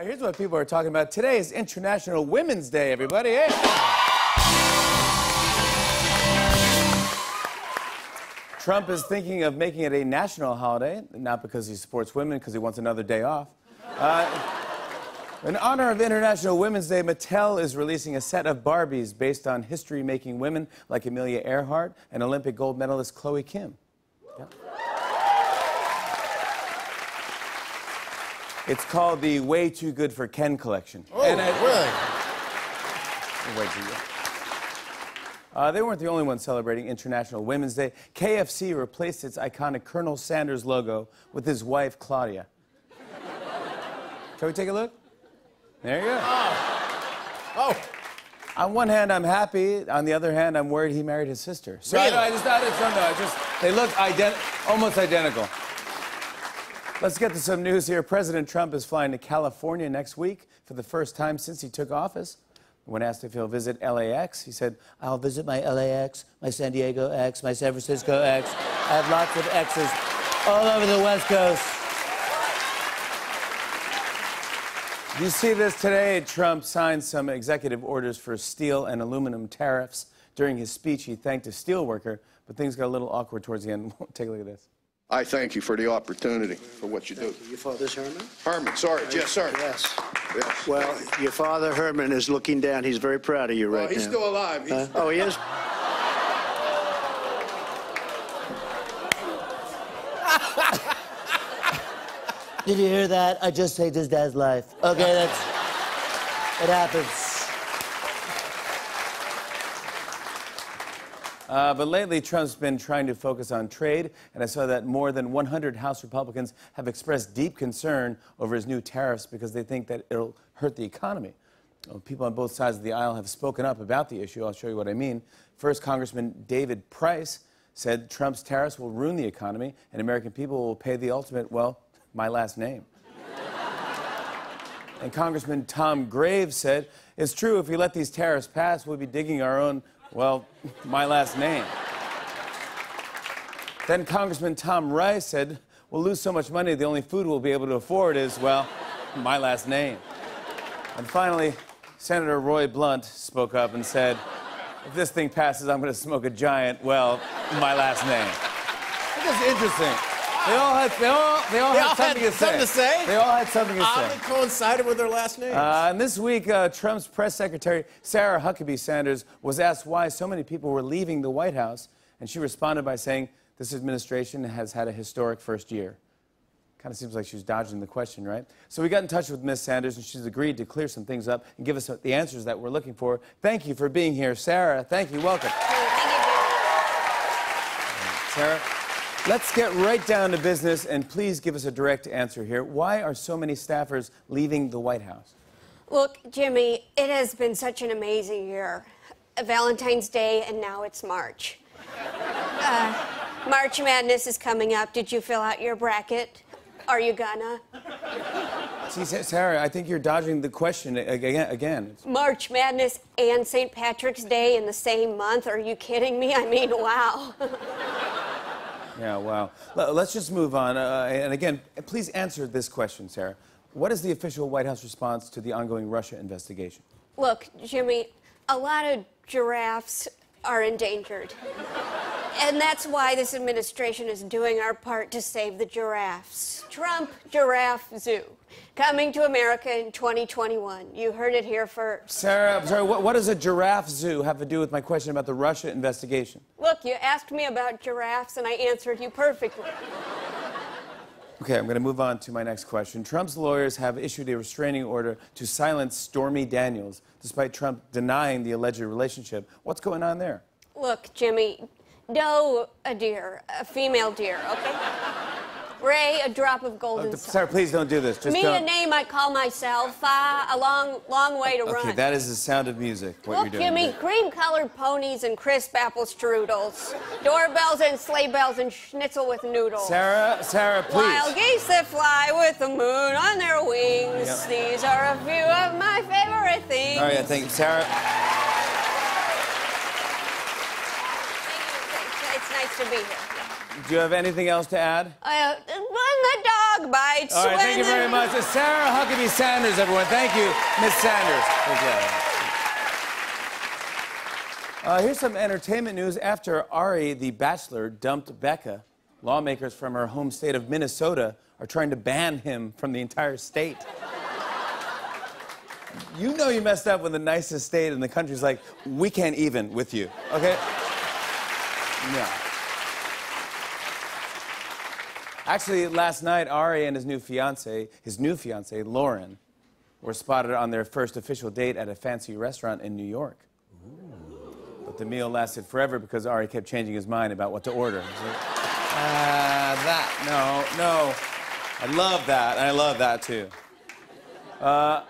Uh, here's what people are talking about. Today is International Women's Day, everybody. Hey. Trump is thinking of making it a national holiday, not because he supports women, because he wants another day off. Uh, in honor of International Women's Day, Mattel is releasing a set of Barbies based on history making women like Amelia Earhart and Olympic gold medalist Chloe Kim. Yeah. It's called the Way Too Good for Ken collection. Oh, and I, really? Way too good. Uh, they weren't the only ones celebrating International Women's Day. KFC replaced its iconic Colonel Sanders logo with his wife, Claudia. Shall we take a look? There you go. Oh. oh. On one hand, I'm happy. On the other hand, I'm worried he married his sister. So really? I, I just, I just don't know. I just, they look ident- almost identical. Let's get to some news here. President Trump is flying to California next week for the first time since he took office. When asked if he'll visit LAX, he said, I'll visit my LAX, my San Diego X, my San Francisco X. I have lots of X's all over the West Coast. You see this today. Trump signed some executive orders for steel and aluminum tariffs. During his speech, he thanked a steel worker, but things got a little awkward towards the end. Take a look at this. I thank you for the opportunity for what you do. Your father's Herman? Herman, sorry. Yes, sir. Yes. Yes. Well, your father Herman is looking down. He's very proud of you Well, right he's now. still alive. He's, Huh? Oh, he is? Did you hear that? I just saved his dad's life. Okay, that's. It happens. Uh, but lately, Trump's been trying to focus on trade, and I saw that more than 100 House Republicans have expressed deep concern over his new tariffs because they think that it'll hurt the economy. Well, people on both sides of the aisle have spoken up about the issue. I'll show you what I mean. First, Congressman David Price said Trump's tariffs will ruin the economy, and American people will pay the ultimate, well, my last name. and Congressman Tom Graves said, It's true, if we let these tariffs pass, we'll be digging our own, well, my last name. Then Congressman Tom Rice said, We'll lose so much money, the only food we'll be able to afford is, well, my last name. And finally, Senator Roy Blunt spoke up and said, If this thing passes, I'm going to smoke a giant, well, my last name. It's interesting. They all had, they all, they all They had all something, had to, something say. to say? They all had something to say. Oddly coincided with their last names. Uh, and this week, uh, Trump's press secretary, Sarah Huckabee Sanders, was asked why so many people were leaving the White House, and she responded by saying, This administration has had a historic first year. Kind of seems like she was dodging the question, right? So we got in touch with Miss Sanders, and she's agreed to clear some things up and give us the answers that we're looking for. Thank you for being here, Sarah. Thank you. Welcome. Sarah, let's get right down to business, and please give us a direct answer here. Why are so many staffers leaving the White House? Look, Jimmy, it has been such an amazing year. Valentine's Day, and now it's March. Uh, March Madness is coming up. Did you fill out your bracket? Are you gonna? See, Sarah, I think you're dodging the question again. again. March Madness and St. Patrick's Day in the same month? Are you kidding me? I mean, wow. Yeah, wow. Let's just move on. Uh, and again, please answer this question, Sarah. What is the official White House response to the ongoing Russia investigation? Look, Jimmy, a lot of giraffes are endangered. And that's why this administration is doing our part to save the giraffes. Trump Giraffe Zoo, coming to America in 2021. You heard it here first. Sarah, I'm sorry, what, what does a giraffe zoo have to do with my question about the Russia investigation? Look, you asked me about giraffes, and I answered you perfectly. Okay, I'm going to move on to my next question. Trump's lawyers have issued a restraining order to silence Stormy Daniels, despite Trump denying the alleged relationship. What's going on there? Look, Jimmy, Doe, a deer, a female deer, okay? Ray, a drop of golden salt. Sarah, please don't do this. Just Me, don't. a name I call myself. Uh, a long, long way to Okay, run. Okay, that is the sound of music. What Look, you're doing. Jimmy, cream-colored ponies and crisp apple strudels, doorbells and sleigh bells and schnitzel with noodles. Sarah, Sarah, please. Wild geese that fly with the moon on their wings. Yep. These are a few of my favorite things. All right, thank you, Sarah. It's, it's nice to be here. Do you have anything else to add? Uh, when the dog bites. All right, thank you very much. It's Sarah Huckabee Sanders, everyone. Thank you, Miss Sanders. Uh, here's some entertainment news. After Arie, the bachelor, dumped Becca, lawmakers from her home state of Minnesota are trying to ban him from the entire state. you know you messed up when the nicest state in the country's like, we can't even with you, okay? No. Actually, last night, Arie and his new fiance, his new fiance, Lauren, were spotted on their first official date at a fancy restaurant in New York. But the meal lasted forever because Arie kept changing his mind about what to order. Like, Ah, that, no, no. I love that, I love that too. Uh,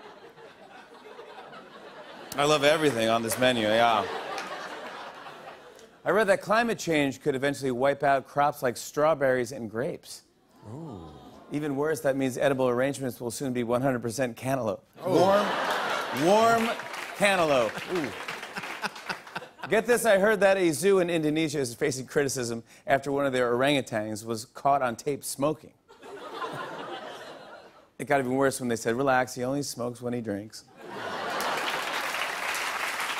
I love everything on this menu, yeah. I read that climate change could eventually wipe out crops like strawberries and grapes. Ooh. Even worse, that means edible arrangements will soon be 100% cantaloupe. Oh. Warm, warm cantaloupe. Ooh. Get this, I heard that a zoo in Indonesia is facing criticism after one of their orangutans was caught on tape smoking. it got even worse when they said, relax, he only smokes when he drinks.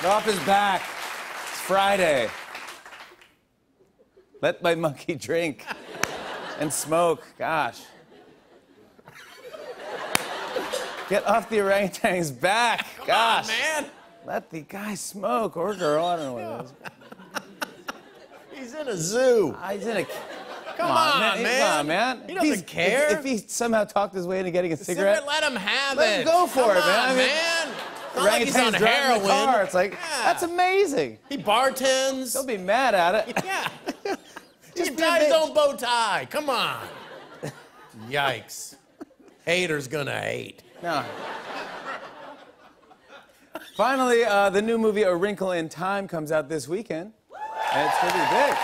Get off his back. It's Friday. Let my monkey drink and smoke. Gosh. Get off the orangutan's back. Gosh. man. Let the guy smoke or girl. I don't know what it is. He's in a zoo. Ah, He's in a. Come on, man. Come on, man. He doesn't He's- if- care. If, he somehow talked his way into getting a Cigarette, cigarette, let him have Let it. him go for Come it, man. on, I mean, man. Not like he's on heroin. the car. It's like Yeah. that's amazing. He bartends. Don't be mad at it. Yeah. Just he be a tied his own bow tie. Come on. Yikes. Haters gonna hate. No. Finally, uh, the new movie A Wrinkle in Time comes out this weekend, and it's pretty big.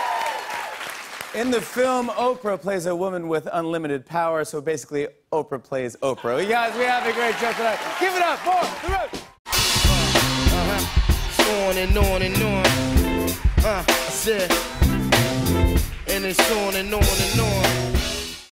In the film, Oprah plays a woman with unlimited power, so basically, Oprah plays Oprah. You guys, we have a great show tonight. Give it up for the road. on and on and on. Uh, I said, and it's on and on and on.